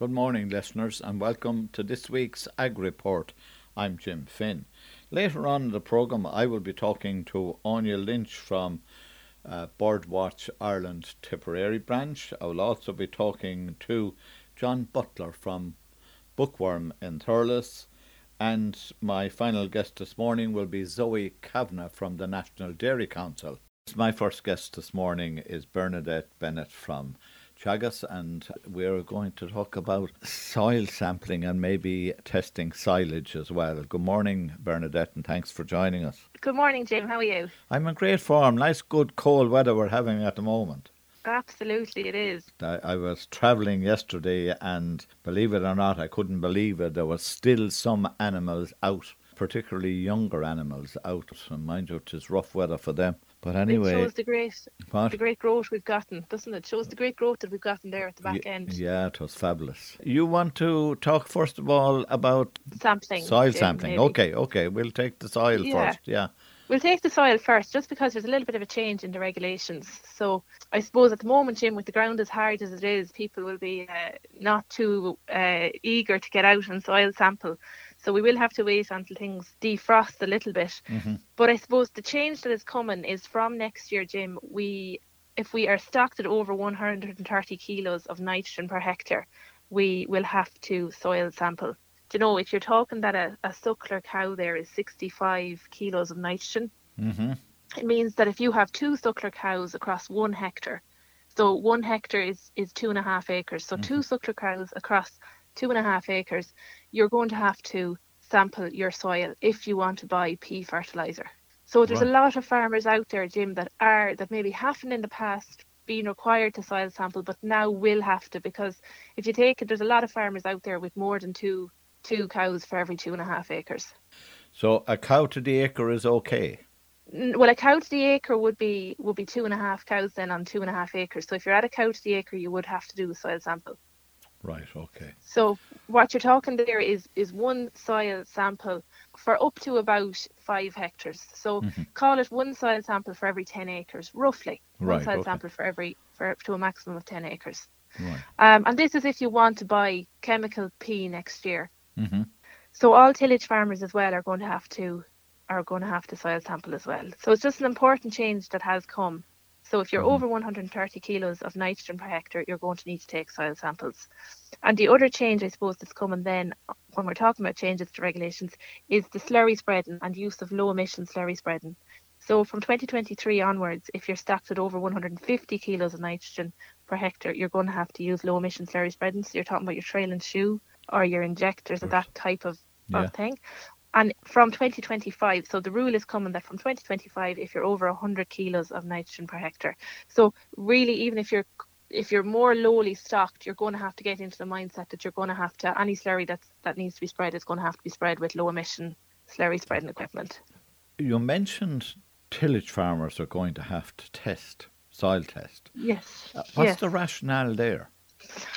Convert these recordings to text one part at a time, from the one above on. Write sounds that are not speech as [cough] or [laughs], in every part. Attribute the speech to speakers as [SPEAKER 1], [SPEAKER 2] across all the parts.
[SPEAKER 1] Good morning, listeners, and welcome to this week's Ag Report. I'm Jim Finn. Later on in the programme, I will be talking to Anya Lynch from uh, Birdwatch Ireland Tipperary branch. I will also be talking to John Butler from Bookworm in Thurles. And my final guest this morning will be Zoe Kavanagh from the National Dairy Council. My first guest this morning is Bernadette Bennett from Teagasc, and we're going to talk about soil sampling and maybe testing silage as well. Good morning, Bernadette, and thanks for joining us.
[SPEAKER 2] Good morning, Jim. How are you?
[SPEAKER 1] I'm in great form. Nice, good, cold weather we're having at the moment.
[SPEAKER 2] Absolutely, it is.
[SPEAKER 1] I, I was travelling yesterday, and believe it or not, I couldn't believe it. There was still some animals out, particularly younger animals out. And mind you, it is rough weather for them. But anyway,
[SPEAKER 2] it shows the great,
[SPEAKER 1] what?
[SPEAKER 2] the great growth we've gotten, doesn't it? Shows the great growth that we've gotten there at the back end.
[SPEAKER 1] Yeah, it was fabulous. You want to talk first of all about
[SPEAKER 2] Sampling.
[SPEAKER 1] soil sampling?
[SPEAKER 2] maybe.
[SPEAKER 1] Okay, okay, we'll take the soil
[SPEAKER 2] Yeah.
[SPEAKER 1] first. Yeah.
[SPEAKER 2] We'll take the soil first, just because there's a little bit of a change in the regulations. So I suppose at the moment, Jim, with the ground as hard as it is, people will be uh, not too uh, eager to get out and soil sample. So we will have to wait until things defrost a little bit.
[SPEAKER 1] hmm
[SPEAKER 2] But I suppose the change that is coming is from next year, Jim. We, if we are stocked at over 130 kilos of nitrogen per hectare, we will have to soil sample. Do you know if you're talking that a, a suckler cow there is 65 kilos of nitrogen,
[SPEAKER 1] hmm
[SPEAKER 2] it means that if you have two suckler cows across one hectare, so one hectare is is two and a half acres. So two suckler cows across two and a half acres, you're going to have to sample your soil if you want to buy P fertilizer. So there's
[SPEAKER 1] Right.
[SPEAKER 2] a lot of farmers out there, Jim, that are that maybe haven't in the past been required to soil sample, but now will have to because if you take it, there's a lot of farmers out there with more than two two cows for every two and a half acres.
[SPEAKER 1] So a cow to the acre is okay.
[SPEAKER 2] Well, a cow to the acre would be would be two and a half cows then on two and a half acres. So if you're at a cow to the acre, you would have to do a soil sample.
[SPEAKER 1] Right. Okay.
[SPEAKER 2] So what you're talking there is is one soil sample for up to about five hectares. So
[SPEAKER 1] Mhm.
[SPEAKER 2] call it one soil sample for every ten acres, roughly.
[SPEAKER 1] Right,
[SPEAKER 2] One soil
[SPEAKER 1] okay.
[SPEAKER 2] sample for every for up to a maximum of ten acres.
[SPEAKER 1] Right.
[SPEAKER 2] Um, and this is if you want to buy chemical P next year.
[SPEAKER 1] Mm-hmm.
[SPEAKER 2] So all tillage farmers as well are going to have to are going to have to soil sample as well. So it's just an important change that has come. So if you're
[SPEAKER 1] Mhm.
[SPEAKER 2] over 130 kilos of nitrogen per hectare, you're going to need to take soil samples. And the other change, I suppose, that's coming then when we're talking about changes to regulations is the slurry spreading and use of low emission slurry spreading. So from 2023 onwards, if you're stacked at over 150 kilos of nitrogen per hectare, you're going to have to use low emission slurry spreading. So you're talking about your trailing shoe or your injectors or that type of,
[SPEAKER 1] Yeah.
[SPEAKER 2] of thing. And from 2025, so the rule is coming that from 2025, if you're over 100 kilos of nitrogen per hectare, so really even if you're if you're more lowly stocked, you're going to have to get into the mindset that you're going to have to any slurry that's that needs to be spread is going to have to be spread with low emission slurry spreading equipment.
[SPEAKER 1] You mentioned tillage farmers are going to have to test soil test.
[SPEAKER 2] Yes.
[SPEAKER 1] Uh, What's
[SPEAKER 2] yes.
[SPEAKER 1] the rationale there?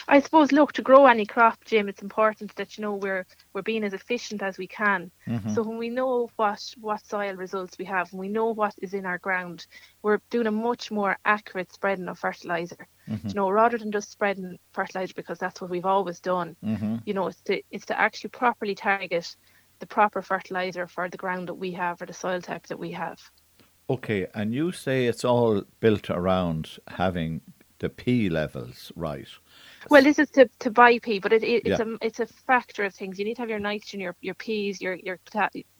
[SPEAKER 2] I suppose look to grow any crop, Jim. It's important that you know we're we're being as efficient as we can.
[SPEAKER 1] Mhm.
[SPEAKER 2] So when we know what what soil results we have, and we know what is in our ground, we're doing a much more accurate spreading of fertilizer.
[SPEAKER 1] Mhm.
[SPEAKER 2] You know, rather than just spreading fertilizer because that's what we've always done.
[SPEAKER 1] hmm
[SPEAKER 2] You know, it's to it's to actually properly target the proper fertilizer for the ground that we have or the soil type that we have.
[SPEAKER 1] Okay, and you say it's all built around having the P levels right.
[SPEAKER 2] Well, this is to, to buy P, but it, it, it's
[SPEAKER 1] Yeah.
[SPEAKER 2] a it's a factor of things. You need to have your nitrogen, your your P's, your your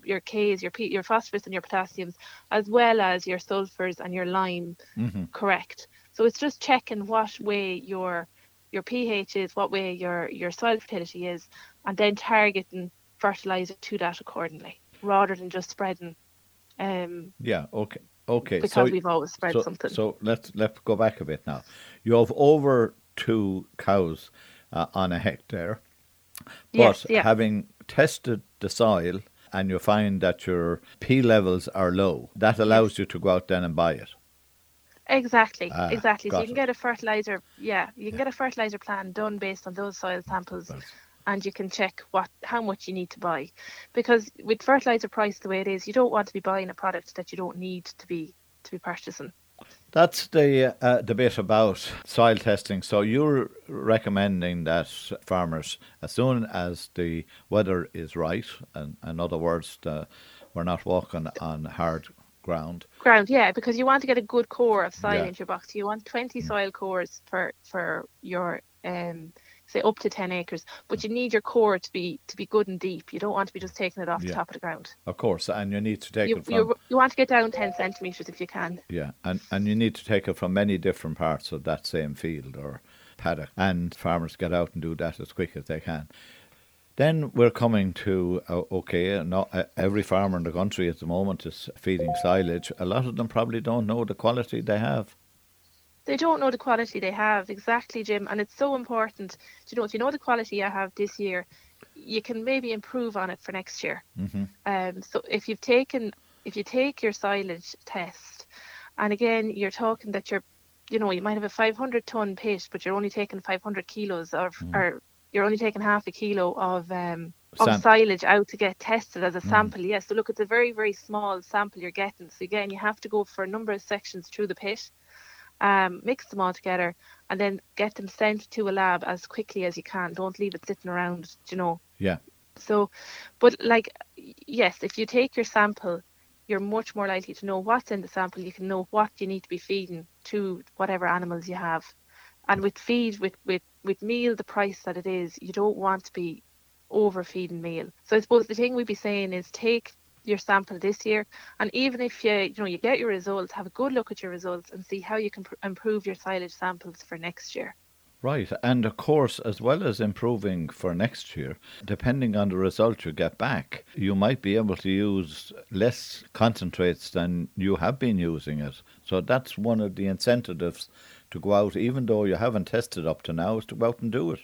[SPEAKER 2] your K's, your P, your phosphorus and your potassiums, as well as your sulfurs and your lime
[SPEAKER 1] hmm
[SPEAKER 2] correct. So it's just checking what way your your pH is, what way your your soil fertility is, and then targeting fertilizer to that accordingly, rather than just spreading. Um,
[SPEAKER 1] Yeah. Okay. Okay.
[SPEAKER 2] because
[SPEAKER 1] so
[SPEAKER 2] we've always spread
[SPEAKER 1] so,
[SPEAKER 2] something.
[SPEAKER 1] So let's let's go back a bit now. You have over two cows uh, on a hectare, but
[SPEAKER 2] Yes, yeah.
[SPEAKER 1] having tested the soil and you find that your P levels are low, that allows you to go out then and buy it.
[SPEAKER 2] Exactly,
[SPEAKER 1] Ah,
[SPEAKER 2] exactly. So you can
[SPEAKER 1] it.
[SPEAKER 2] get a fertilizer, yeah, you can get a fertilizer plan done based on those soil samples, and you can check what how much you need to buy, because with fertilizer price the way it is, you don't want to be buying a product that you don't need to be to be purchasing.
[SPEAKER 1] That's the uh, bit about soil testing. So you're recommending that farmers, as soon as the weather is right, and in other words, the, we're not walking on hard ground.
[SPEAKER 2] Ground, yeah, because you want to get a good core of soil
[SPEAKER 1] Yeah.
[SPEAKER 2] into your box. You want 20
[SPEAKER 1] Mm.
[SPEAKER 2] soil cores for for your um say up to 10 acres, but you need your core to be to be good and deep. You don't want to be just taking it off
[SPEAKER 1] Yeah.
[SPEAKER 2] the top of the ground.
[SPEAKER 1] Of course, and you need to take
[SPEAKER 2] You,
[SPEAKER 1] it from
[SPEAKER 2] you want to get down 10 centimeters if you can.
[SPEAKER 1] yeah, and and you need to take it from many different parts of that same field or paddock, and farmers get out and do that as quick as they can. Then we're coming to uh, okay, not uh, every farmer in the country at the moment is feeding silage. A lot of them probably don't know the quality they have.
[SPEAKER 2] They don't know the quality they have exactly, Jim, and it's so important. You know, if you know the quality you have this year, you can maybe improve on it for next year.
[SPEAKER 1] hmm
[SPEAKER 2] Um, so if you've taken, if you take your silage test, and again you're talking that you're, you know, you might have a 500 ton pit, but you're only taking 500 kilos of,
[SPEAKER 1] Mhm.
[SPEAKER 2] or you're only taking half a kilo of um, of
[SPEAKER 1] Sam-
[SPEAKER 2] silage out to get tested as a
[SPEAKER 1] Mhm.
[SPEAKER 2] sample. Yes, so look, it's a very very small sample you're getting. So again, you have to go for a number of sections through the pit. Um, mix them all together and then get them sent to a lab as quickly as you can. Don't leave it sitting around, you know,
[SPEAKER 1] Yeah.
[SPEAKER 2] so, but like, yes, if you take your sample, you're much more likely to know what's in the sample. You can know what you need to be feeding to whatever animals you have. And with feed, with, with, with meal, the price that it is, you don't want to be overfeeding meal. So I suppose the thing we'd be saying is take your sample this year, and even if you you know you get your results, have a good look at your results and see how you can pr- improve your silage samples for next year.
[SPEAKER 1] Right, and of course, as well as improving for next year, depending on the result you get back, you might be able to use less concentrates than you have been using it. So that's one of the incentives to go out, even though you haven't tested up to now, is to go out and do it.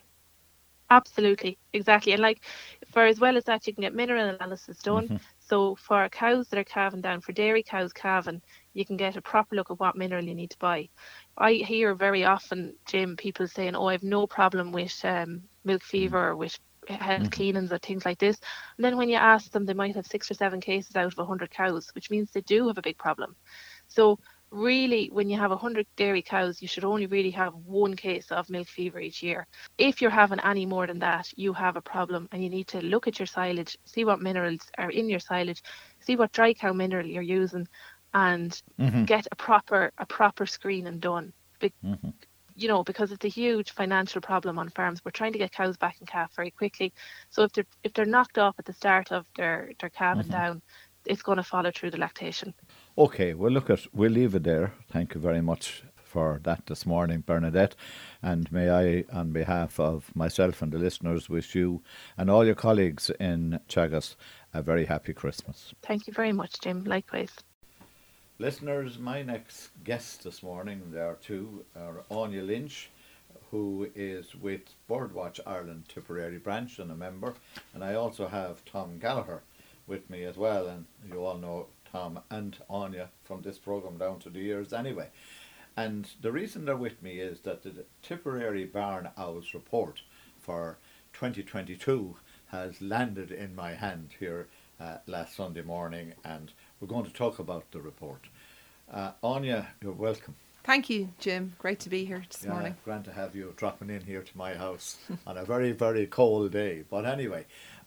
[SPEAKER 2] Absolutely, exactly. And like for as well as that, you can get mineral analysis done.
[SPEAKER 1] Mhm.
[SPEAKER 2] So for cows that are calving down, for dairy cows calving, you can get a proper look at what mineral you need to buy. I hear very often, Jim, people saying, "Oh, I've no problem with um, milk fever or with head
[SPEAKER 1] Mhm.
[SPEAKER 2] cleanings or things like this." And then when you ask them, they might have six or seven cases out of a hundred cows, which means they do have a big problem. So really, when you have a hundred dairy cows, you should only really have one case of milk fever each year if you're having any more than that, you have a problem and you need to look at your silage, see what minerals are in your silage, see what dry cow mineral you're using, and
[SPEAKER 1] hmm
[SPEAKER 2] get a proper a proper screening done. Be-
[SPEAKER 1] hmm
[SPEAKER 2] you know, because it's a huge financial problem on farms. We're trying to get cows back in calf very quickly. So if they're if they're knocked off at the start of their their calving
[SPEAKER 1] Mhm.
[SPEAKER 2] down, it's going to follow through the lactation.
[SPEAKER 1] Okay, well, look at we'll leave it there. Thank you very much for that this morning, Bernadette. And may I, on behalf of myself and the listeners, wish you and all your colleagues in Teagasc a very happy Christmas.
[SPEAKER 2] Thank you very much, Jim. Likewise.
[SPEAKER 1] Listeners, my next guest this morning, there are two, are Anya Lynch, who is with Birdwatch Ireland Tipperary branch and a member, and I also have Tom Gallagher with me as well, and you all know Tom and Anya from this program down to the years anyway. And the reason they're with me is that the Tipperary Barn Owls report for 2022 has landed in my hand here uh, last Sunday morning, and we're going to talk about the report. Uh, Anya, you're welcome.
[SPEAKER 3] Thank you, Jim. Great to be here this
[SPEAKER 1] Yeah,
[SPEAKER 3] morning.
[SPEAKER 1] Grand to have you dropping in here to my house [laughs] on a very, very cold day. But anyway,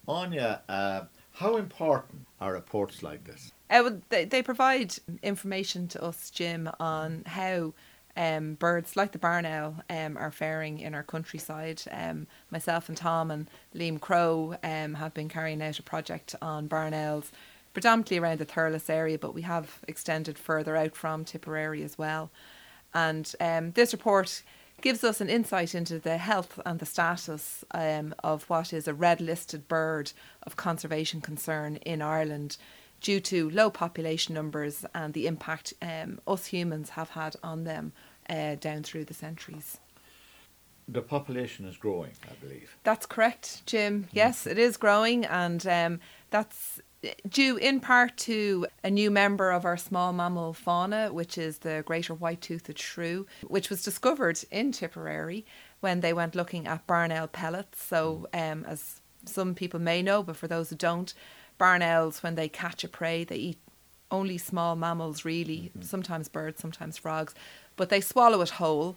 [SPEAKER 1] Anya, uh, how important are reports like this?
[SPEAKER 3] Uh, they, they provide information to us, Jim, on how um, birds like the barn owl um, are faring in our countryside. Um, myself and Tom and Liam Crow um, have been carrying out a project on barn owls, predominantly around the Thurles area, but we have extended further out from Tipperary as well. And um, this report gives us an insight into the health and the status um, of what is a red listed bird of conservation concern in Ireland due to low population numbers and the impact um, us humans have had on them uh, down through the centuries.
[SPEAKER 1] The population is growing, I believe.
[SPEAKER 3] That's correct, Jim. Yes, it is growing, and um, that's due in part to a new member of our small mammal fauna, which is the greater white-toothed shrew, which was discovered in Tipperary when they went looking at barn owl pellets. So, um, as some people may know, but for those who don't, barn owls, when they catch a prey, they eat only small mammals, really, sometimes birds, sometimes frogs. but they swallow it whole.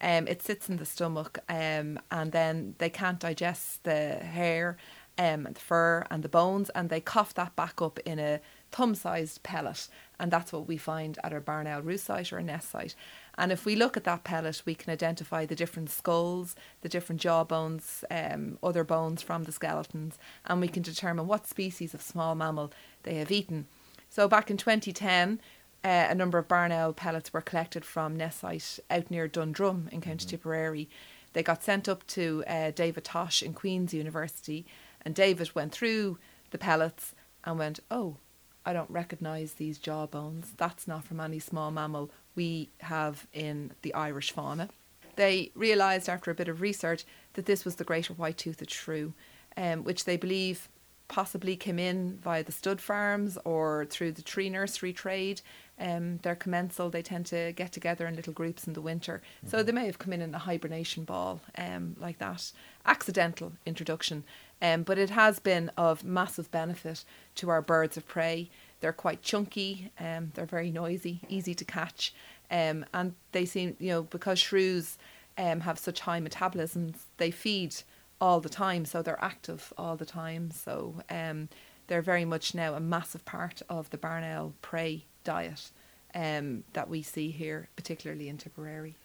[SPEAKER 3] Um, it sits in the stomach, um, and then they can't digest the hair, um, and the fur, and the bones, and they cough that back up in a thumb-sized pellet, and that's what we find at our barn owl roost site or a nest site. And if we look at that pellet, we can identify the different skulls, the different jaw bones, um, other bones from the skeletons, and we can determine what species of small mammal they have eaten. So back in 2010, uh, a number of barn owl pellets were collected from nest site out near Dundrum in County Tipperary. They got sent up to uh, David Tosh in Queen's University, and David went through the pellets and went, "Oh, I don't recognise these jaw bones. That's not from any small mammal we have in the Irish fauna." They realised after a bit of research that this was the greater white-toothed shrew, um, which they believe possibly came in via the stud farms or through the tree nursery trade. Um, they're commensal, they tend to get together in little groups in the winter. Mm-hmm. So they may have come in in a hibernation ball um, like that. Accidental introduction. Um, but it has been of massive benefit to our birds of prey. They're quite chunky, um, they're very noisy, easy to catch. Um, and they seem, you know, because shrews um, have such high metabolisms, they feed all the time, so they're active all the time. So um, they're very much now a massive part of the barn owl prey diet um, that we see here, particularly in Tipperary.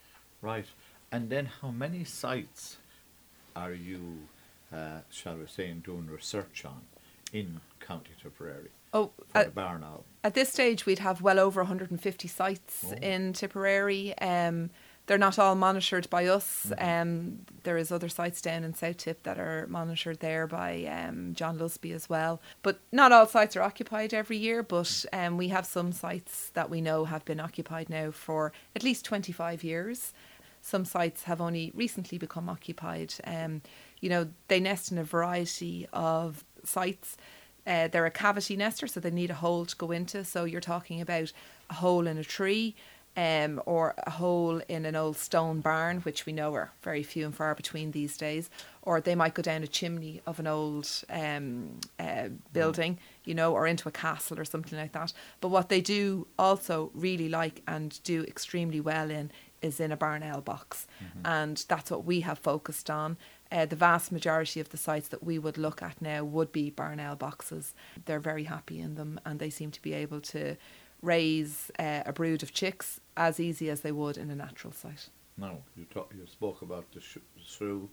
[SPEAKER 1] Right. And then how many sites are you, uh, shall we say, doing research on in County Tipperary?
[SPEAKER 3] Oh,
[SPEAKER 1] at?
[SPEAKER 3] At this stage, we'd have well over 150 sites oh. in Tipperary. Um, they're not all monitored by us. Mm-hmm. Um, there is other sites down in South Tip that are monitored there by um, John Lusby as well. But not all sites are occupied every year. But um, we have some sites that we know have been occupied now for at least 25 years. Some sites have only recently become occupied. Um, you know, they nest in a variety of sites. Uh, they're a cavity nester, so they need a hole to go into. So you're talking about a hole in a tree, um, or a hole in an old stone barn, which we know are very few and far between these days, or they might go down a chimney of an old um, uh, building, you know, or into a castle or something like that. But what they do also really like and do extremely well in is in a barn owl box, mm-hmm. and that's what we have focused on. Uh, the vast majority of the sites that we would look at now would be barn owl boxes. They're very happy in them, and they seem to be able to raise uh, a brood of chicks as easy as they would in a natural site.
[SPEAKER 1] Now, you, talk, you spoke about the sh- shrew.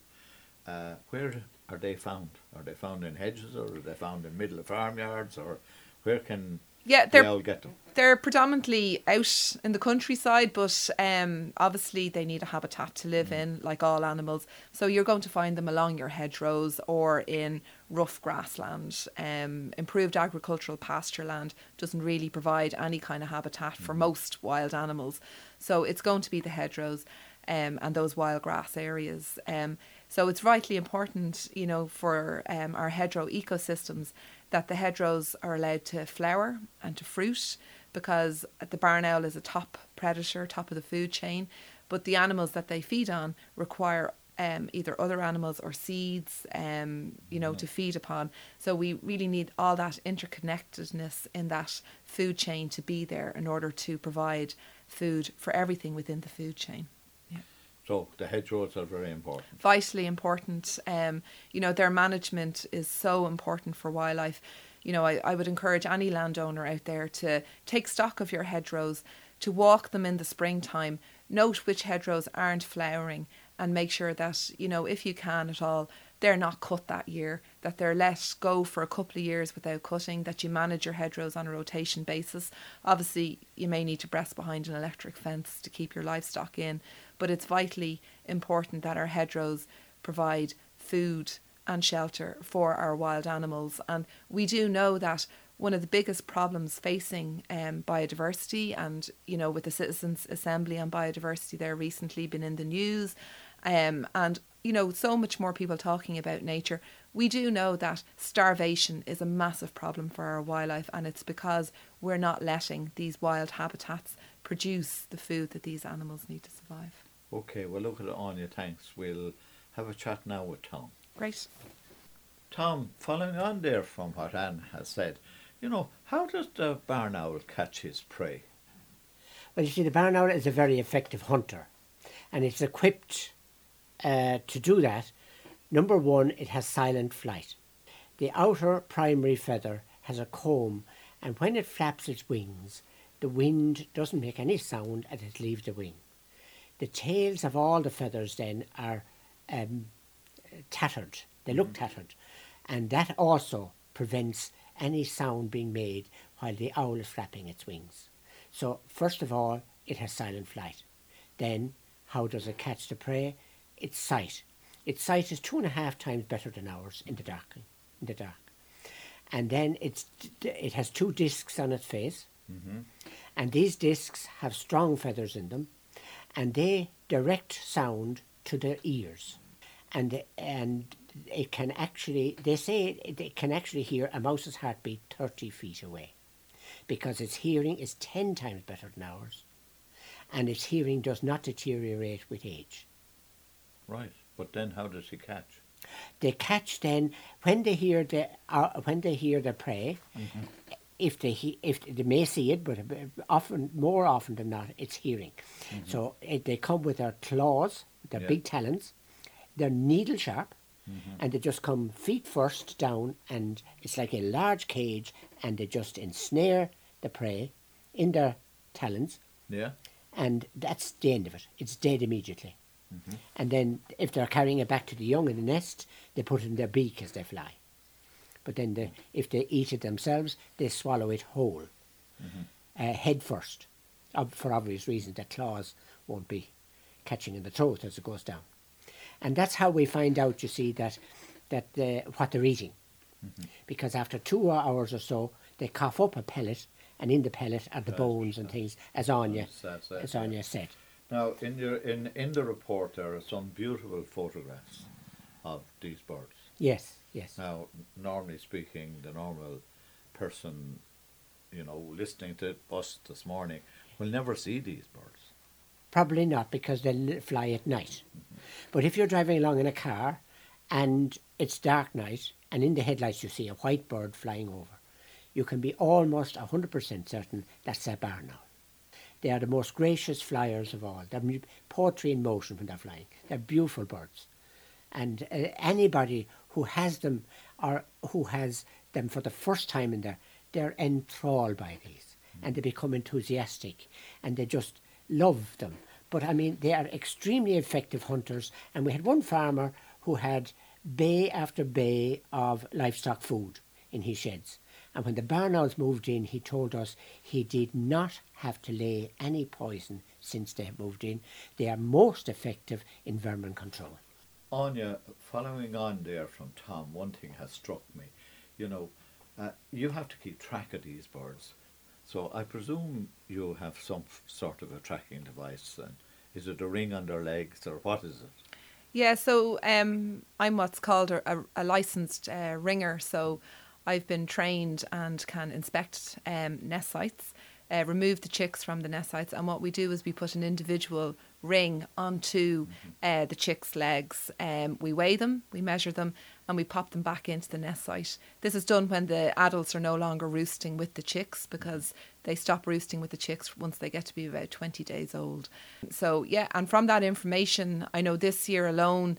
[SPEAKER 1] Uh, where are they found? Are they found in hedges or are they found in middle of farmyards or where can
[SPEAKER 3] yeah, they're
[SPEAKER 1] all get them.
[SPEAKER 3] They're predominantly out in the countryside, but um, obviously they need a habitat to live mm. in, like all animals. So you're going to find them along your hedgerows or in rough grassland. Um, improved agricultural pasture land doesn't really provide any kind of habitat mm. for most wild animals, so it's going to be the hedgerows um, and those wild grass areas. Um, so it's vitally important, you know, for um, our hedgerow ecosystems that the hedgerows are allowed to flower and to fruit because the barn owl is a top predator, top of the food chain. But the animals that they feed on require um, either other animals or seeds, um, you know, to feed upon. So we really need all that interconnectedness in that food chain to be there in order to provide food for everything within the food chain.
[SPEAKER 1] So the hedgerows are very important.
[SPEAKER 3] Vitally important. Um, you know, their management is so important for wildlife. You know, I, I would encourage any landowner out there to take stock of your hedgerows, to walk them in the springtime, note which hedgerows aren't flowering, and make sure that, you know, if you can at all, they're not cut that year, that they're let go for a couple of years without cutting, that you manage your hedgerows on a rotation basis. Obviously, you may need to breast behind an electric fence to keep your livestock in, but it's vitally important that our hedgerows provide food and shelter for our wild animals. And we do know that one of the biggest problems facing um, biodiversity, and you know, with the Citizens Assembly on biodiversity there recently been in the news, um, and you know, so much more people talking about nature. We do know that starvation is a massive problem for our wildlife, and it's because we're not letting these wild habitats produce the food that these animals need to survive.
[SPEAKER 1] Okay, well, look at it, Anya. Thanks. We'll have a chat now with Tom.
[SPEAKER 3] Great.
[SPEAKER 1] Tom, following on there from what Anne has said, you know, how does the barn owl catch his prey?
[SPEAKER 4] Well, you see, the barn owl is a very effective hunter, and it's equipped uh, to do that. Number one, it has silent flight. The outer primary feather has a comb, and when it flaps its wings, the wind doesn't make any sound as it leaves the wing. The tails of all the feathers then are um, tattered. They look tattered, and that also prevents any sound being made while the owl is flapping its wings. So, first of all, it has silent flight. Then, how does it catch the prey? Its sight. Its sight is two and a half times better than ours in the dark. In the dark, and then it's it has two discs on its face, and these discs have strong feathers in them, and they direct sound to their ears, and and it can actually they say it, can actually hear a mouse's heartbeat thirty feet away, because its hearing is ten times better than ours, and its hearing does not deteriorate with age.
[SPEAKER 1] Right. But then how does it catch?
[SPEAKER 4] They catch then when they hear the uh, when they hear the prey. If they he, if they may see it, but uh, often more often than not, it's hearing. Mm-hmm. So it, they come with their claws, their
[SPEAKER 1] Yeah.
[SPEAKER 4] big talons, they're needle sharp, mm-hmm. and they just come feet first down, and it's like a large cage, and they just ensnare the prey in their talons,
[SPEAKER 1] Yeah.
[SPEAKER 4] and that's the end of it. It's dead immediately. Mm-hmm. And then, if they're carrying it back to the young in the nest, they put it in their beak as they fly. But then, they, if they eat it themselves, they swallow it whole, mm-hmm. uh, head first, ob- for obvious reasons. Their claws won't be catching in the throat as it goes down. And that's how we find out, you see, that, that they, what they're eating. Mm-hmm. Because after two hours or so, they cough up a pellet, and in the pellet are the
[SPEAKER 1] Right.
[SPEAKER 4] bones and things, as Anya,
[SPEAKER 1] as.
[SPEAKER 4] Anya said.
[SPEAKER 1] Now, in your in in the report, there are some beautiful photographs of these birds.
[SPEAKER 4] Yes, yes.
[SPEAKER 1] Now, normally speaking, the normal person, you know, listening to us this morning, will never see these birds.
[SPEAKER 4] Probably not because they fly at night. But if you're driving along in a car and it's dark night and in the headlights you see a white bird flying over, you can be almost 100% certain that's a barn owl. They are the most gracious flyers of all. They're poetry in motion when they're flying. They're beautiful birds. And uh, anybody who has them or who has them for the first time in there, they're enthralled by these and they become enthusiastic and they just love them. But I mean, they are extremely effective hunters. And we had one farmer who had bay after bay of livestock food in his sheds. And when the barn owls moved in, he told us he did not have to lay any poison since they moved in. They are most effective in vermin control.
[SPEAKER 1] Anya, following on there from Tom, one thing has struck me. You know, uh, you have to keep track of these birds. So I presume you have some f- sort of a tracking device. And is it a ring on their legs or what is it?
[SPEAKER 3] Yeah, so um, I'm what's called a, a, licensed uh, ringer. So I've been trained and can inspect um, nest sites, uh, remove the chicks from the nest sites, and what we do is we put an individual ring onto uh, the chicks' legs. Um, we weigh them, we measure them, and we pop them back into the nest site. This is done when the adults are no longer roosting with the chicks because they stop roosting with the chicks once they get to be about 20 days old. So, yeah, and from that information, I know this year alone,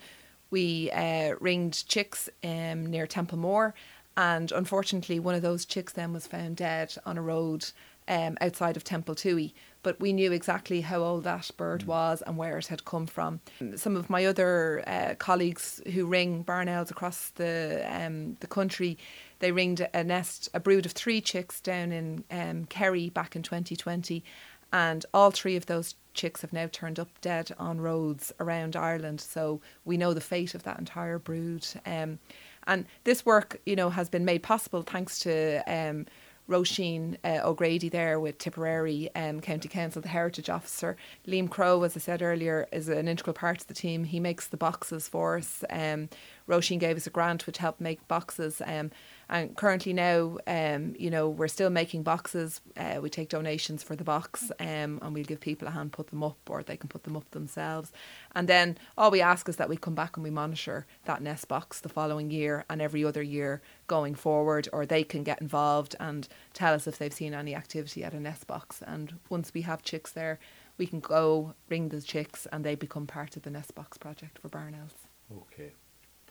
[SPEAKER 3] we uh, ringed chicks um, near Templemore, and unfortunately, one of those chicks then was found dead on a road um, outside of Templetuohy. But we knew exactly how old that bird was and where it had come from. Some of my other uh, colleagues who ring barn owls across the um, the country, they ringed a nest, a brood of three chicks down in um, Kerry back in 2020, and all three of those chicks have now turned up dead on roads around Ireland. So we know the fate of that entire brood. Um, and this work, you know, has been made possible thanks to um, Roisin uh, O'Grady there with Tipperary um, County Council, the Heritage Officer. Liam Crow, as I said earlier, is an integral part of the team. He makes the boxes for us. Um, Roisin gave us a grant which helped make boxes. Um, and currently now, um, you know, we're still making boxes. Uh, we take donations for the box, um, and we'll give people a hand put them up, or they can put them up themselves. And then all we ask is that we come back and we monitor that nest box the following year and every other year going forward, or they can get involved and tell us if they've seen any activity at a nest box. And once we have chicks there, we can go ring the chicks, and they become part of the nest box project for barn owls.
[SPEAKER 1] Okay.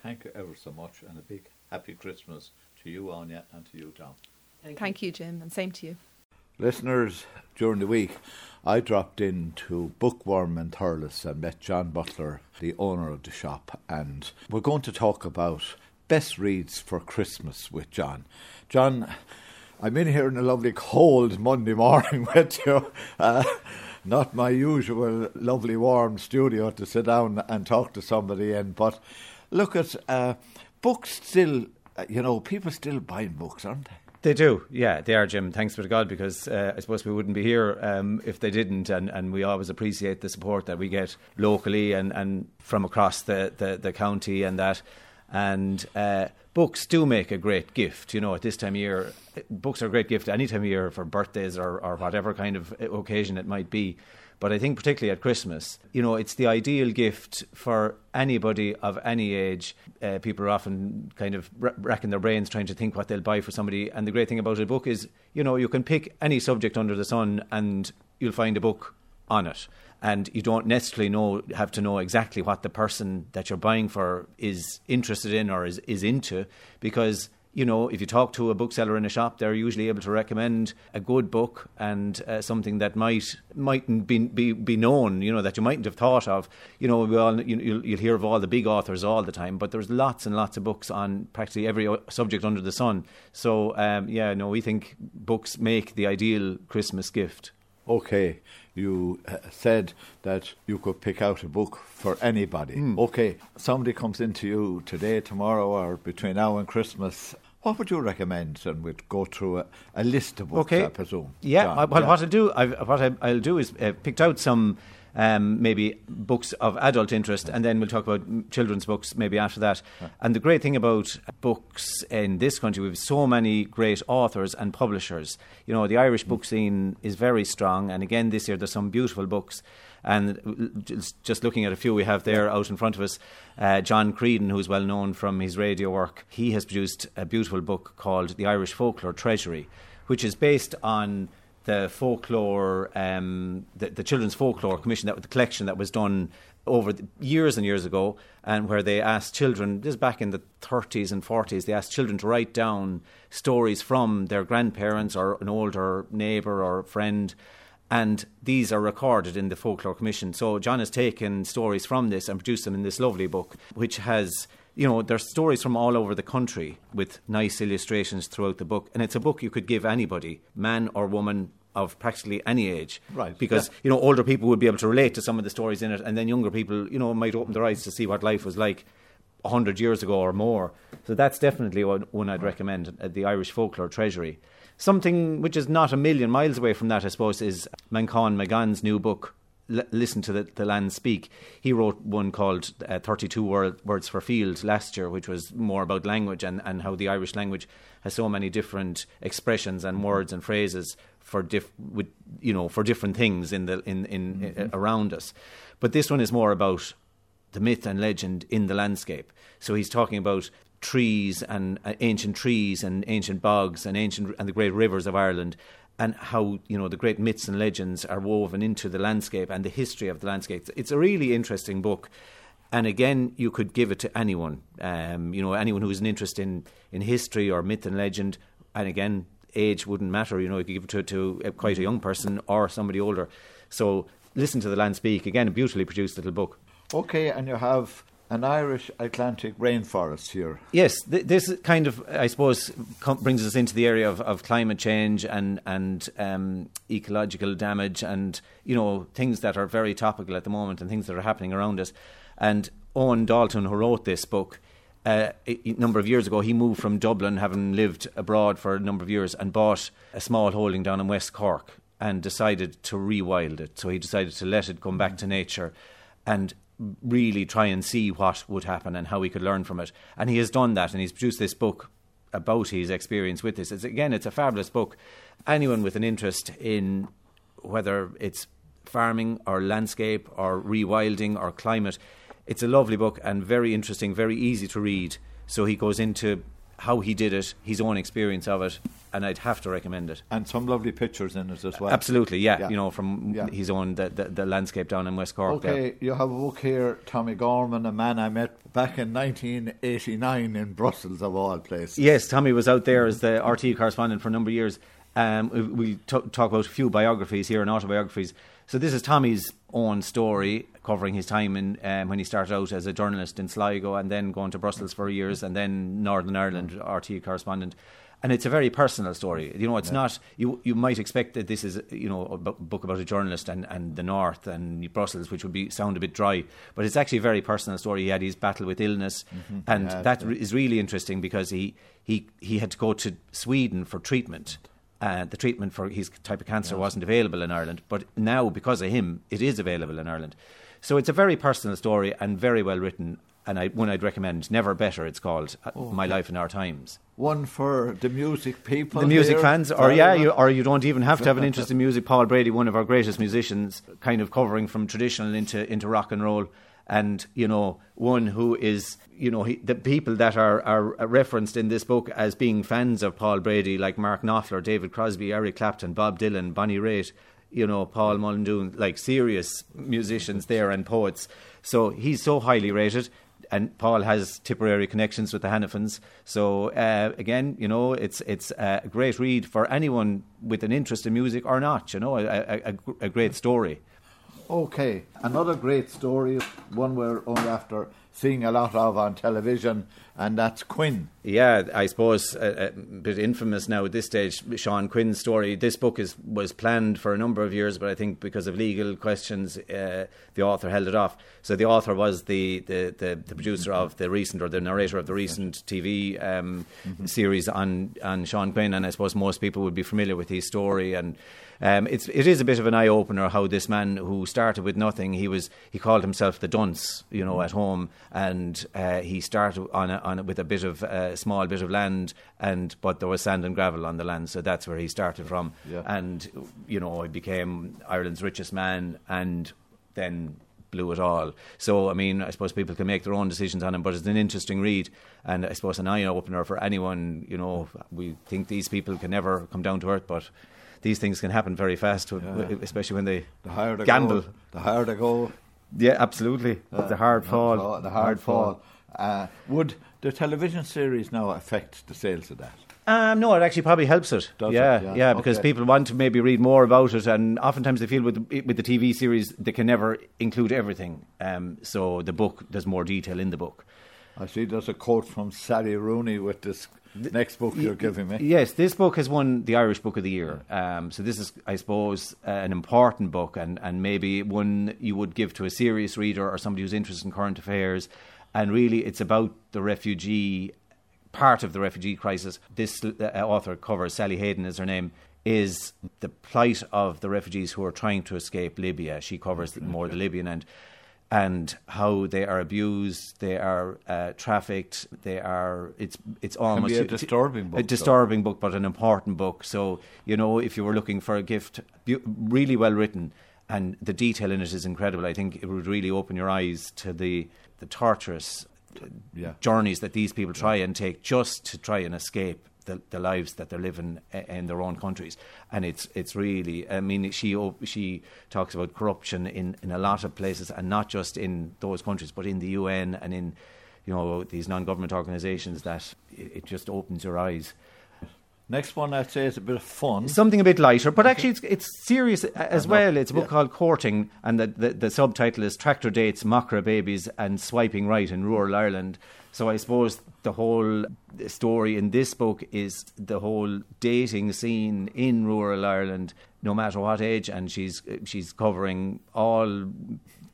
[SPEAKER 1] Thank you ever so much, and a big happy Christmas to you, Anya, and to you, Tom.
[SPEAKER 3] Thank, Thank you. you, Jim, and same to you.
[SPEAKER 1] Listeners, during the week, I dropped into Bookworm and Thurles and met John Butler, the owner of the shop, and we're going to talk about best reads for Christmas with John. John, I'm in here in a lovely cold Monday morning [laughs] with you. Uh, not my usual lovely warm studio to sit down and talk to somebody in, but look at uh, books still you know, people still buying books, aren't they?
[SPEAKER 5] They do, yeah, they are, Jim. Thanks to God, because uh, I suppose we wouldn't be here um, if they didn't, and, and we always appreciate the support that we get locally and, and from across the, the, the county and that. And uh, books do make a great gift, you know, at this time of year. Books are a great gift any time of year for birthdays or, or whatever kind of occasion it might be. But I think particularly at Christmas, you know, it's the ideal gift for anybody of any age. Uh, people are often kind of racking their brains trying to think what they'll buy for somebody. And the great thing about a book is, you know, you can pick any subject under the sun and you'll find a book on it. And you don't necessarily know have to know exactly what the person that you're buying for is interested in or is, is into because you know, if you talk to a bookseller in a shop, they're usually able to recommend a good book and uh, something that might mightn't be, be be known. You know, that you mightn't have thought of. You know, we all you, you'll, you'll hear of all the big authors all the time, but there's lots and lots of books on practically every subject under the sun. So, um, yeah, no, we think books make the ideal Christmas gift.
[SPEAKER 1] Okay, you uh, said that you could pick out a book for anybody. Mm. Okay, somebody comes into you today, tomorrow, or between now and Christmas what would you recommend? And we'd go through a, a list of books,
[SPEAKER 5] okay.
[SPEAKER 1] I presume.
[SPEAKER 5] Yeah, John, well, yeah. what I'll do, I've, what I, will do is uh, picked out some um, maybe books of adult interest, and then we'll talk about children's books maybe after that. Yeah. And the great thing about books in this country, we have so many great authors and publishers. You know, the Irish book scene is very strong, and again this year there's some beautiful books. And just looking at a few we have there out in front of us, uh, John Creedon, who's well known from his radio work, he has produced a beautiful book called The Irish Folklore Treasury, which is based on the folklore, um, the, the, children's folklore commission, that the collection that was done over years and years ago, and where they asked children, this is back in the 30s and 40s, they asked children to write down stories from their grandparents or an older neighbour or friend and these are recorded in the Folklore Commission. So John has taken stories from this and produced them in this lovely book, which has you know, there's stories from all over the country with nice illustrations throughout the book. And it's a book you could give anybody, man or woman of practically any age.
[SPEAKER 1] Right.
[SPEAKER 5] Because, yeah. you know, older people would be able to relate to some of the stories in it, and then younger people, you know, might open their eyes to see what life was like 100 years ago or more. So that's definitely one I'd recommend, uh, the Irish Folklore Treasury. Something which is not a million miles away from that, I suppose, is Manchán Magan's new book, L- Listen to the, the Land Speak. He wrote one called uh, 32 Word, Words for Field last year, which was more about language and, and how the Irish language has so many different expressions and words and phrases for diff- with, you know for different things in the in, in, mm-hmm. in around us. But this one is more about the myth and legend in the landscape. So he's talking about trees and uh, ancient trees and ancient bogs and ancient and the great rivers of Ireland and how you know the great myths and legends are woven into the landscape and the history of the landscape. It's a really interesting book, and again, you could give it to anyone. Um, you know, anyone who has an interest in in history or myth and legend, and again, age wouldn't matter. You know, you could give it to, to quite a young person or somebody older. So, listen to the land speak again. A beautifully produced little book.
[SPEAKER 1] Okay, and you have an Irish Atlantic rainforest here.
[SPEAKER 5] Yes, th- this kind of, I suppose, com- brings us into the area of, of climate change and and um, ecological damage, and you know things that are very topical at the moment, and things that are happening around us. And Eoghan Daltun, who wrote this book. Uh, a, number of years ago, he moved from Dublin, having lived abroad for a number of years, and bought a small holding down in West Cork and decided to rewild it. So he decided to let it come back to nature. And really try and see what would happen and how we could learn from it. And he has done that, and he's produced this book about his experience with this. It's, again, it's a fabulous book. Anyone with an interest in whether it's farming or landscape or rewilding or climate, it's a lovely book and very interesting, very easy to read. So he goes into how he did it, his own experience of it, and I'd have to recommend it.
[SPEAKER 1] And some lovely pictures in it as well.
[SPEAKER 5] Absolutely, yeah. yeah. You know, from yeah. his own the, the, the, landscape down in West Cork.
[SPEAKER 1] Okay, there. you have a book here, Tommy Gorman, a man I met back in 1989 in Brussels, of all places.
[SPEAKER 5] Yes, Tommy was out there as the RTÉ correspondent for a number of years. Um, we'll t- talk about a few biographies here and autobiographies. So this is Tommy's own story, covering his time in um, when he started out as a journalist in Sligo, and then going to Brussels for years, and then Northern Ireland RTÉ correspondent. And it's a very personal story. You know, it's yeah. not. You you might expect that this is you know a book about a journalist and, and the north and Brussels, which would be sound a bit dry, but it's actually a very personal story. He had his battle with illness, mm-hmm. and yeah, that is really interesting because he he he had to go to Sweden for treatment uh, the treatment for his type of cancer yes. wasn't available in Ireland, but now because of him, it is available in Ireland. So it's a very personal story and very well written, and I, one I'd recommend. Never better. It's called uh, oh, My Life in Our Times.
[SPEAKER 1] One for the music people,
[SPEAKER 5] the music here. fans, or yeah, you, or you don't even have to have an [laughs] interest in music. Paul Brady, one of our greatest musicians, kind of covering from traditional into into rock and roll and you know one who is you know he, the people that are are referenced in this book as being fans of Paul Brady like Mark Knopfler, David Crosby, Eric Clapton, Bob Dylan, Bonnie Raitt, you know Paul Muldoon, like serious musicians there and poets. So he's so highly rated. And Paul has Tipperary connections with the Hanafins. So uh, again, you know, it's it's a great read for anyone with an interest in music or not. You know, a, a, a great story.
[SPEAKER 1] Okay, another great story, one we're only after seeing a lot of on television, and that's Quinn.
[SPEAKER 5] Yeah, I suppose a, a, bit infamous now at this stage. Sean Quinn's story. This book is was planned for a number of years, but I think because of legal questions, uh, the author held it off. So the author was the the, the, the producer of the recent or the narrator of the recent TV um, mm-hmm. series on on Sean Quinn, and I suppose most people would be familiar with his story and um, it's it is a bit of an eye opener how this man who started with nothing he was he called himself the dunce you know at home and uh, he started on a, on with a bit of a uh, small bit of land and but there was sand and gravel on the land so that's where he started from yeah. and you know he became Ireland's richest man and then blew it all. So, I mean, I suppose people can make their own decisions on him, but it's an interesting read, and I suppose an eye opener for anyone. You know, we think these people can never come down to earth, but these things can happen very fast, yeah. especially when they
[SPEAKER 1] the higher they
[SPEAKER 5] gamble.
[SPEAKER 1] Go, the higher they go.
[SPEAKER 5] Yeah, absolutely. Uh, the hard fall.
[SPEAKER 1] the hard, fall. Uh, would the television series now affects the sales of that?
[SPEAKER 5] Um, no, it actually probably helps it.
[SPEAKER 1] Does
[SPEAKER 5] yeah,
[SPEAKER 1] it? yeah,
[SPEAKER 5] yeah, because
[SPEAKER 1] okay.
[SPEAKER 5] people want to maybe read more about it, and oftentimes they feel with the, with the TV series they can never include everything. Um, so the book, there's more detail in the book.
[SPEAKER 1] I see there's a quote from Sally Rooney with this next book you're giving me.
[SPEAKER 5] Yes, this book has won the Irish Book of the Year. Um, so this is, I suppose, uh, an important book, and, and maybe one you would give to a serious reader or somebody who's interested in current affairs. And really, it's about the refugee part of the refugee crisis. This uh, author covers Sally Hayden is her name. Is the plight of the refugees who are trying to escape Libya? She covers more the Libyan end and how they are abused, they are uh, trafficked, they are. It's it's almost
[SPEAKER 1] a disturbing book.
[SPEAKER 5] A disturbing though. book, but an important book. So you know, if you were looking for a gift, really well written, and the detail in it is incredible. I think it would really open your eyes to the the torturous yeah. journeys that these people try and take just to try and escape the, the lives that they're living in their own countries, and it's it's really. I mean, she she talks about corruption in, in a lot of places, and not just in those countries, but in the UN and in you know these non-government organisations. That it, it just opens your eyes.
[SPEAKER 1] Next one, I'd say, is a bit of fun.
[SPEAKER 5] Something a bit lighter, but actually it's, it's serious as well. It's a book yeah. called Courting, and the, the, the, subtitle is Tractor Dates, Macra Babies, and Swiping Right in Rural Ireland. So I suppose the whole story in this book is the whole dating scene in rural Ireland, no matter what age, and she's she's covering all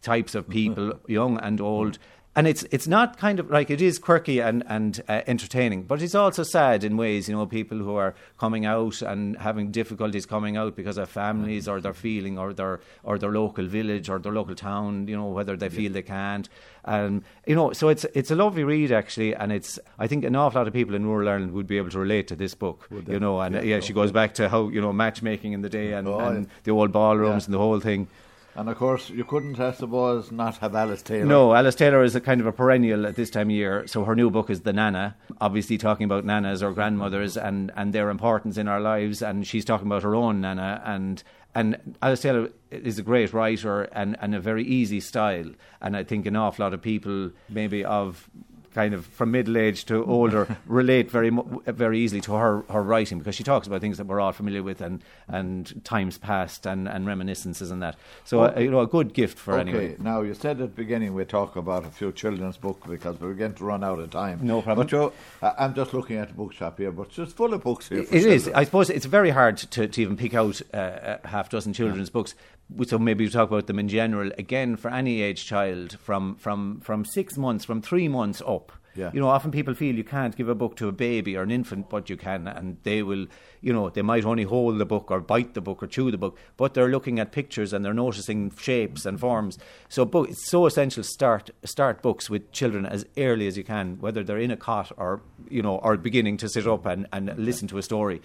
[SPEAKER 5] types of people, [laughs] young and old, and it's it's not kind of like it is quirky and and uh, entertaining, but it's also sad in ways. You know, people who are coming out and having difficulties coming out because of families or their feeling or their or their local village or their local town. You know, whether they feel they can't. And you know, so it's it's a lovely read actually, and it's I think an awful lot of people in rural Ireland would be able to relate to this book. You know, and yeah, yeah she goes back to how you know matchmaking in the day and, oh, and the old ballrooms yeah. and the whole thing.
[SPEAKER 1] And of course, you couldn't, I suppose, not have Alice Taylor.
[SPEAKER 5] No, Alice Taylor is a kind of a perennial at this time of year. So her new book is The Nana, obviously talking about nanas or grandmothers and, and their importance in our lives. And she's talking about her own nana. And, and Alice Taylor is a great writer and, and a very easy style. And I think an awful lot of people, maybe of kind of from middle age to older [laughs] relate very very easily to her, her writing because she talks about things that we're all familiar with and, and times past and, and reminiscences and that. So uh, you know a good gift for anyone.
[SPEAKER 1] okay.
[SPEAKER 5] anyway.
[SPEAKER 1] Now you said at the beginning we talk about a few children's books because we're going to run out of time.
[SPEAKER 5] No problem.
[SPEAKER 1] But I'm just looking at the bookshop here, but it's just full of books here.
[SPEAKER 5] It is. I suppose it's very hard to, to even pick out uh, a half dozen children's yeah. books so maybe we talk about them in general again for any age child from from from six months from three months up
[SPEAKER 1] yeah.
[SPEAKER 5] You know, often people feel you can't give a book to a baby or an infant, but you can, and they will, you know, they might only hold the book or bite the book or chew the book, but they're looking at pictures and they're noticing shapes and forms. So, book, it's so essential start start books with children as early as you can, whether they're in a cot or you know, or beginning to sit up and, and listen to a story.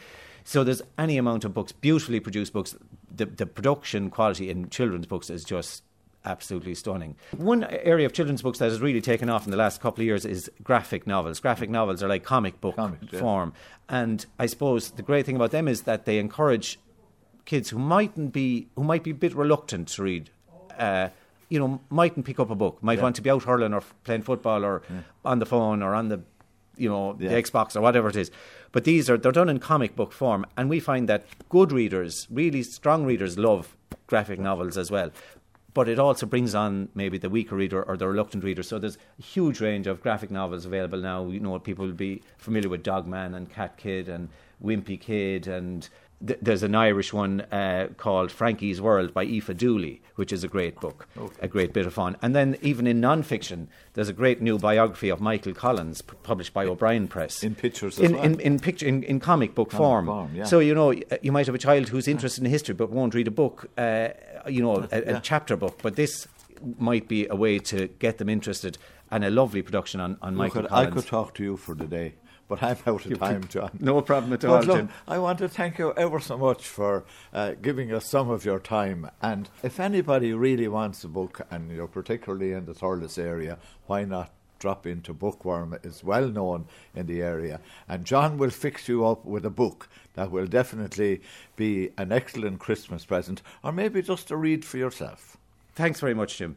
[SPEAKER 5] So there's any amount of books, beautifully produced books. The, the production quality in children's books is just absolutely stunning. One area of children's books that has really taken off in the last couple of years is graphic novels. Graphic novels are like comic book Comics, form. Yeah. And I suppose the great thing about them is that they encourage kids who mightn't be who might be a bit reluctant to read uh, you know, mightn't pick up a book, might yeah. want to be out hurling or playing football or yeah. on the phone or on the you know, yeah. the Xbox or whatever it is. But these are they're done in comic book form, and we find that good readers, really strong readers, love graphic novels as well. But it also brings on maybe the weaker reader or the reluctant reader. So there's a huge range of graphic novels available now. You know, people will be familiar with Dog Man and Cat Kid and Wimpy Kid and th- there's an Irish one uh, called Frankie's World by Aoife Dooley, which is a great book, okay. a great bit of fun. And then even in non-fiction, there's a great new biography of Michael Collins p- published by O'Brien Press.
[SPEAKER 1] In pictures
[SPEAKER 5] in,
[SPEAKER 1] well.
[SPEAKER 5] in, in, picture, in, in comic book comic form. form yeah. So, you know, you might have a child who's interested in history but won't read a book, uh, you know, a, a yeah. chapter book. But this might be a way to get them interested and a lovely production on, on Michael
[SPEAKER 1] could,
[SPEAKER 5] Collins.
[SPEAKER 1] I could talk to you for the day but I'm out of time, John.
[SPEAKER 5] No problem at all,
[SPEAKER 1] look, Jim. I want to thank you ever so much for uh, giving us some of your time. And if anybody really wants a book, and you're particularly in the Thurles area, why not drop into Bookworm is well known in the area. And John will fix you up with a book that will definitely be an excellent Christmas present, or maybe just a read for yourself.
[SPEAKER 5] Thanks very much, Jim.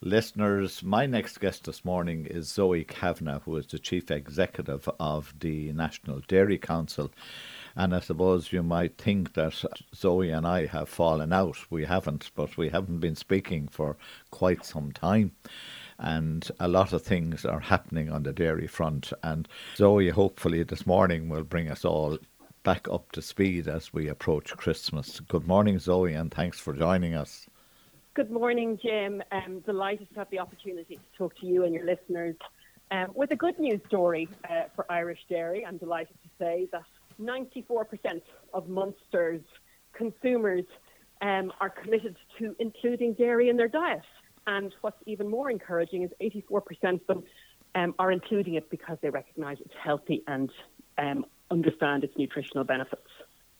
[SPEAKER 1] Listeners, my next guest this morning is Zoe Kavanagh, who is the Chief Executive of the National Dairy Council. And I suppose you might think that Zoe and I have fallen out. We haven't, but we haven't been speaking for quite some time. And a lot of things are happening on the dairy front. And Zoe, hopefully, this morning will bring us all back up to speed as we approach Christmas. Good morning, Zoe, and thanks for joining us.
[SPEAKER 6] Good morning, Jim. I'm delighted to have the opportunity to talk to you and your listeners um, with a good news story uh, for Irish dairy. I'm delighted to say that 94% of Munster's consumers um, are committed to including dairy in their diet. And what's even more encouraging is 84% of them um, are including it because they recognise it's healthy and um, understand its nutritional benefits.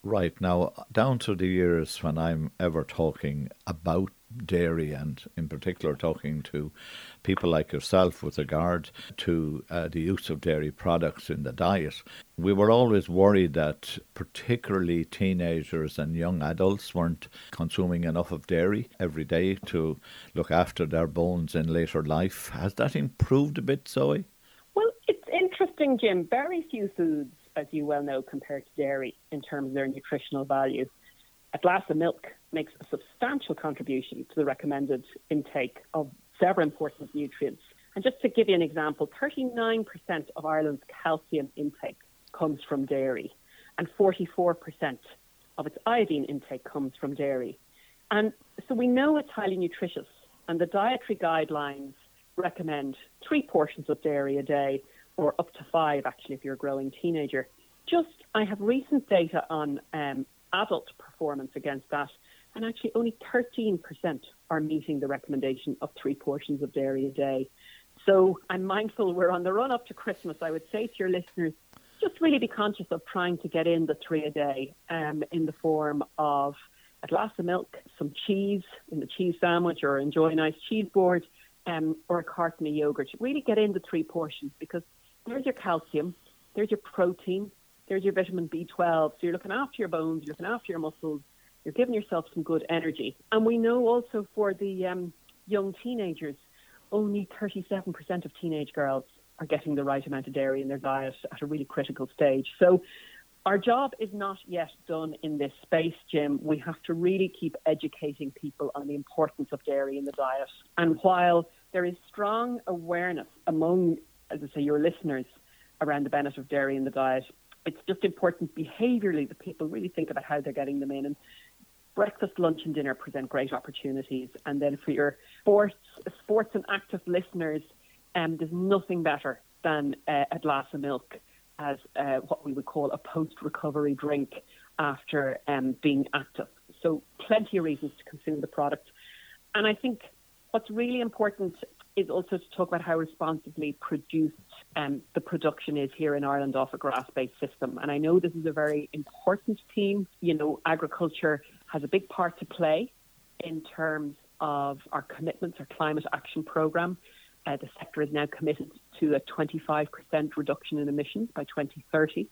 [SPEAKER 1] Right. Now, down to the years when I'm ever talking about dairy and in particular talking to people like yourself with regard to uh, the use of dairy products in the diet, we were always worried that particularly teenagers and young adults weren't consuming enough of dairy every day to look after their bones in later life. Has that improved a bit, Zoe?
[SPEAKER 6] Well, it's interesting, Jim. Very few foods, as you well know, compared to dairy in terms of their nutritional value. A glass of milk makes a substantial contribution to the recommended intake of several important nutrients. And just to give you an example, 39% of Ireland's calcium intake comes from dairy, and 44% of its iodine intake comes from dairy. And so we know it's highly nutritious, and the dietary guidelines recommend three portions of dairy a day, or up to five, actually, if you're a growing teenager. Just, I have recent data on um, adult performance against that, and actually only 13% are meeting the recommendation of three portions of dairy a day. So I'm mindful we're on the run up to Christmas. I would say to your listeners, just really be conscious of trying to get in the three a day um, in the form of a glass of milk, some cheese in the cheese sandwich, or enjoy a nice cheese board, um, or a carton of yogurt. Really get in the three portions because there's your calcium, there's your protein, there's your vitamin B12. So you're looking after your bones, you're looking after your muscles, you're giving yourself some good energy. And we know also for the um, young teenagers, only 37% of teenage girls are getting the right amount of dairy in their diet at a really critical stage. So our job is not yet done in this space, Jim. We have to really keep educating people on the importance of dairy in the diet. And while there is strong awareness among, as I say, your listeners around the benefit of dairy in the diet, it's just important behaviourally that people really think about how they're getting them in. And breakfast, lunch, and dinner present great opportunities. And then for your sports, sports and active listeners, um, there's nothing better than uh, a glass of milk as uh, what we would call a post-recovery drink after um, being active. So plenty of reasons to consume the product. And I think what's really important is also to talk about how responsibly produced um, the production is here in Ireland off a grass-based system. And I know this is a very important theme. You know, agriculture has a big part to play in terms of our commitments, our climate action programme. Uh, the sector is now committed to a 25% reduction in emissions by 2030.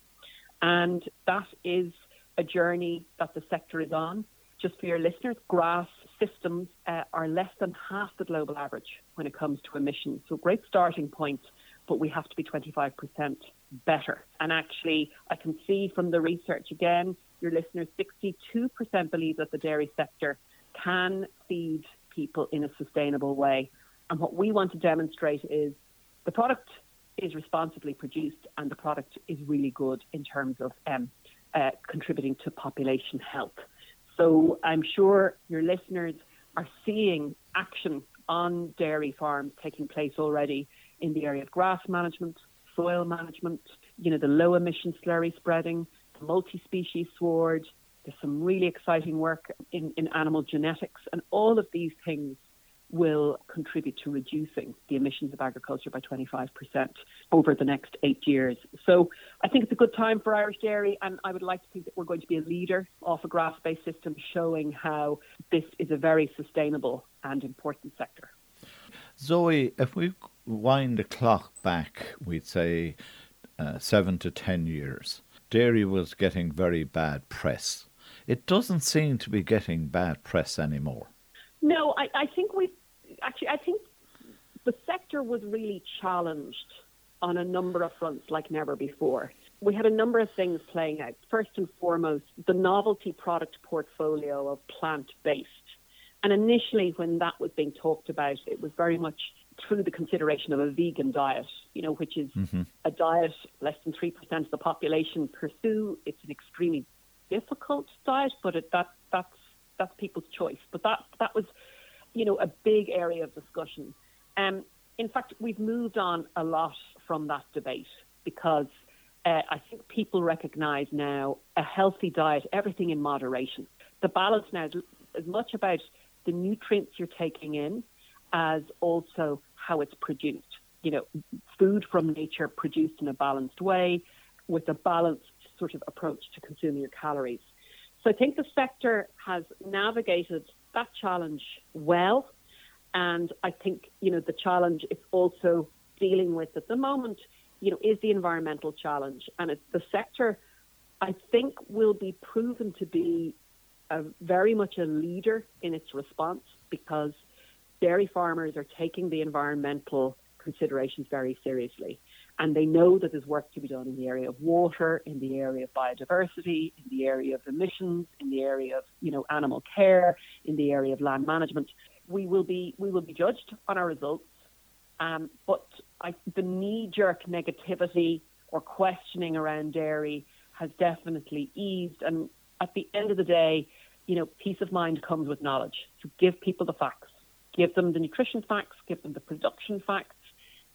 [SPEAKER 6] And that is a journey that the sector is on. Just for your listeners, grass systems uh, are less than half the global average when it comes to emissions. So, great starting point, but we have to be 25% better. And actually, I can see from the research again, your listeners, 62% believe that the dairy sector can feed people in a sustainable way. And what we want to demonstrate is the product is responsibly produced and the product is really good in terms of um, uh, contributing to population health. So I'm sure your listeners are seeing action on dairy farms taking place already in the area of grass management, soil management, you know, the low emission slurry spreading, the multi-species sward. There's some really exciting work in, in animal genetics and all of these things will contribute to reducing the emissions of agriculture by 25% over the next eight years. So I think it's a good time for Irish dairy, and I would like to think that we're going to be a leader of a grass based system showing how this is a very sustainable and important sector.
[SPEAKER 1] Zoe, if we wind the clock back, we'd say uh, seven to ten years, dairy was getting very bad press. It doesn't seem to be getting bad press anymore.
[SPEAKER 6] No, I, I think we actually I think the sector was really challenged on a number of fronts like never before. We had a number of things playing out. First and foremost, the novelty product portfolio of plant based. And initially, when that was being talked about, it was very much through the consideration of a vegan diet, you know, which is mm-hmm. a diet less than 3% of the population pursue. It's an extremely difficult diet, but it, that, that's that's people's choice. But that that was, you know, a big area of discussion. Um, in fact, we've moved on a lot from that debate because uh, I think people recognise now a healthy diet, everything in moderation. The balance now is as much about the nutrients you're taking in as also how it's produced. You know, food from nature produced in a balanced way with a balanced sort of approach to consuming your calories. So I think the sector has navigated that challenge well. And I think, you know, the challenge it's also dealing with at the moment, you know, is the environmental challenge. And the sector, I think, will be proven to be a, very much a leader in its response because dairy farmers are taking the environmental considerations very seriously and they know that there's work to be done in the area of water, in the area of biodiversity, in the area of emissions, in the area of you know animal care, in the area of land management. We will be we will be judged on our results, um, but I, the knee-jerk negativity or questioning around dairy has definitely eased. And at the end of the day, you know, peace of mind comes with knowledge. So give people the facts Give them the nutrition facts, give them the production facts,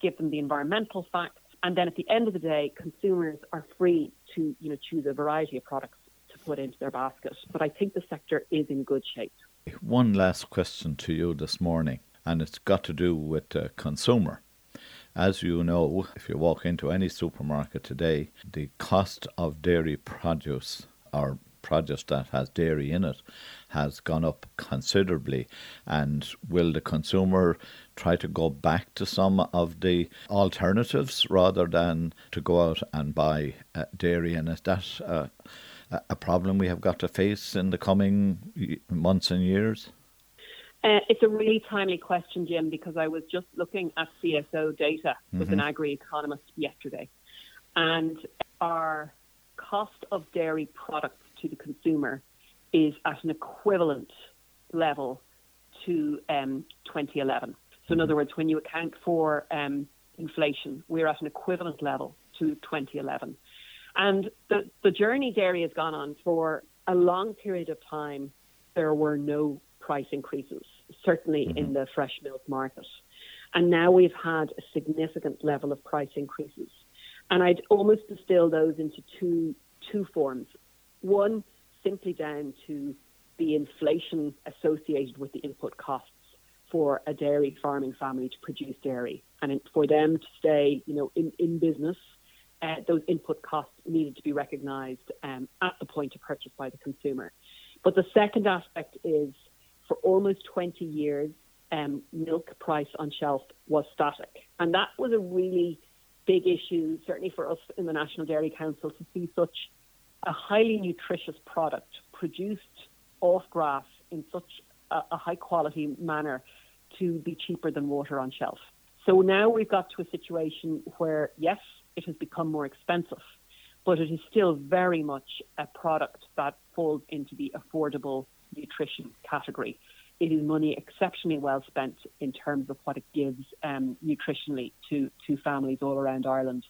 [SPEAKER 6] give them the environmental facts, and then at the end of the day, consumers are free to you know choose a variety of products to put into their basket. But I think the sector is in good shape.
[SPEAKER 1] One last question to you this morning, and it's got to do with the consumer. As you know, if you walk into any supermarket today, the cost of dairy produce or produce that has dairy in it has gone up considerably. And will the consumer try to go back to some of the alternatives rather than to go out and buy uh, dairy? And is that uh, a problem we have got to face in the coming months and years?
[SPEAKER 6] Uh, it's a really timely question, Jim, because I was just looking at CSO data with mm-hmm. an agri economist yesterday. And our cost of dairy products to the consumer is at an equivalent level to um, 2011. So, in mm-hmm. other words, when you account for um, inflation, we're at an equivalent level to 2011. And the, the journey dairy has gone on for a long period of time. There were no price increases, certainly mm-hmm. in the fresh milk market. And now we've had a significant level of price increases. And I'd almost distill those into two two forms. One, simply down to the inflation associated with the input costs for a dairy farming family to produce dairy, and for them to stay, you know, in, in business, uh, those input costs needed to be recognised um, at the point of purchase by the consumer. But the second aspect is, for almost 20 years, um, milk price on shelf was static, and that was a really big issue, certainly for us in the National Dairy Council, to see such a highly nutritious product produced off grass in such a, a high quality manner to be cheaper than water on shelf. So now we've got to a situation where, yes, it has become more expensive, but it is still very much a product that falls into the affordable nutrition category. It is money exceptionally well spent in terms of what it gives um, nutritionally to, to families all around Ireland.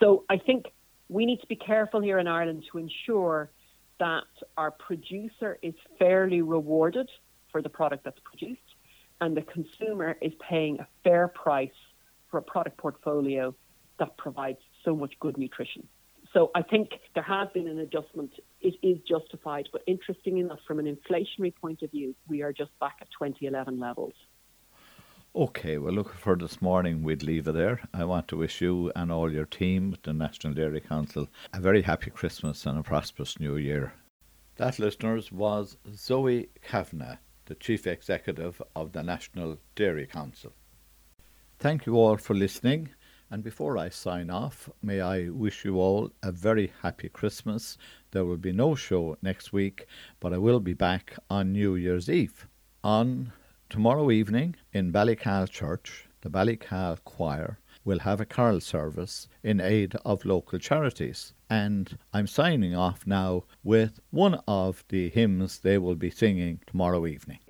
[SPEAKER 6] So I think we need to be careful here in Ireland to ensure that our producer is fairly rewarded for the product that's produced and the consumer is paying a fair price for a product portfolio that provides so much good nutrition. So I think there has been an adjustment. It is justified, but interesting enough, from an inflationary point of view, we are just back at 2011 levels.
[SPEAKER 1] Okay, well, look, for this morning, we'd leave it there. I want to wish you and all your team, at the National Dairy Council, a very happy Christmas and a prosperous New Year. That, listeners, was Zoe Kavanagh, the Chief Executive of the National Dairy Council. Thank you all for listening. And before I sign off, may I wish you all a very happy Christmas. There will be no show next week, but I will be back on New Year's Eve. On Tomorrow evening in Ballycahill Church, the Ballycahill Choir will have a carol service in aid of local charities. And I'm signing off now with one of the hymns they will be singing tomorrow evening.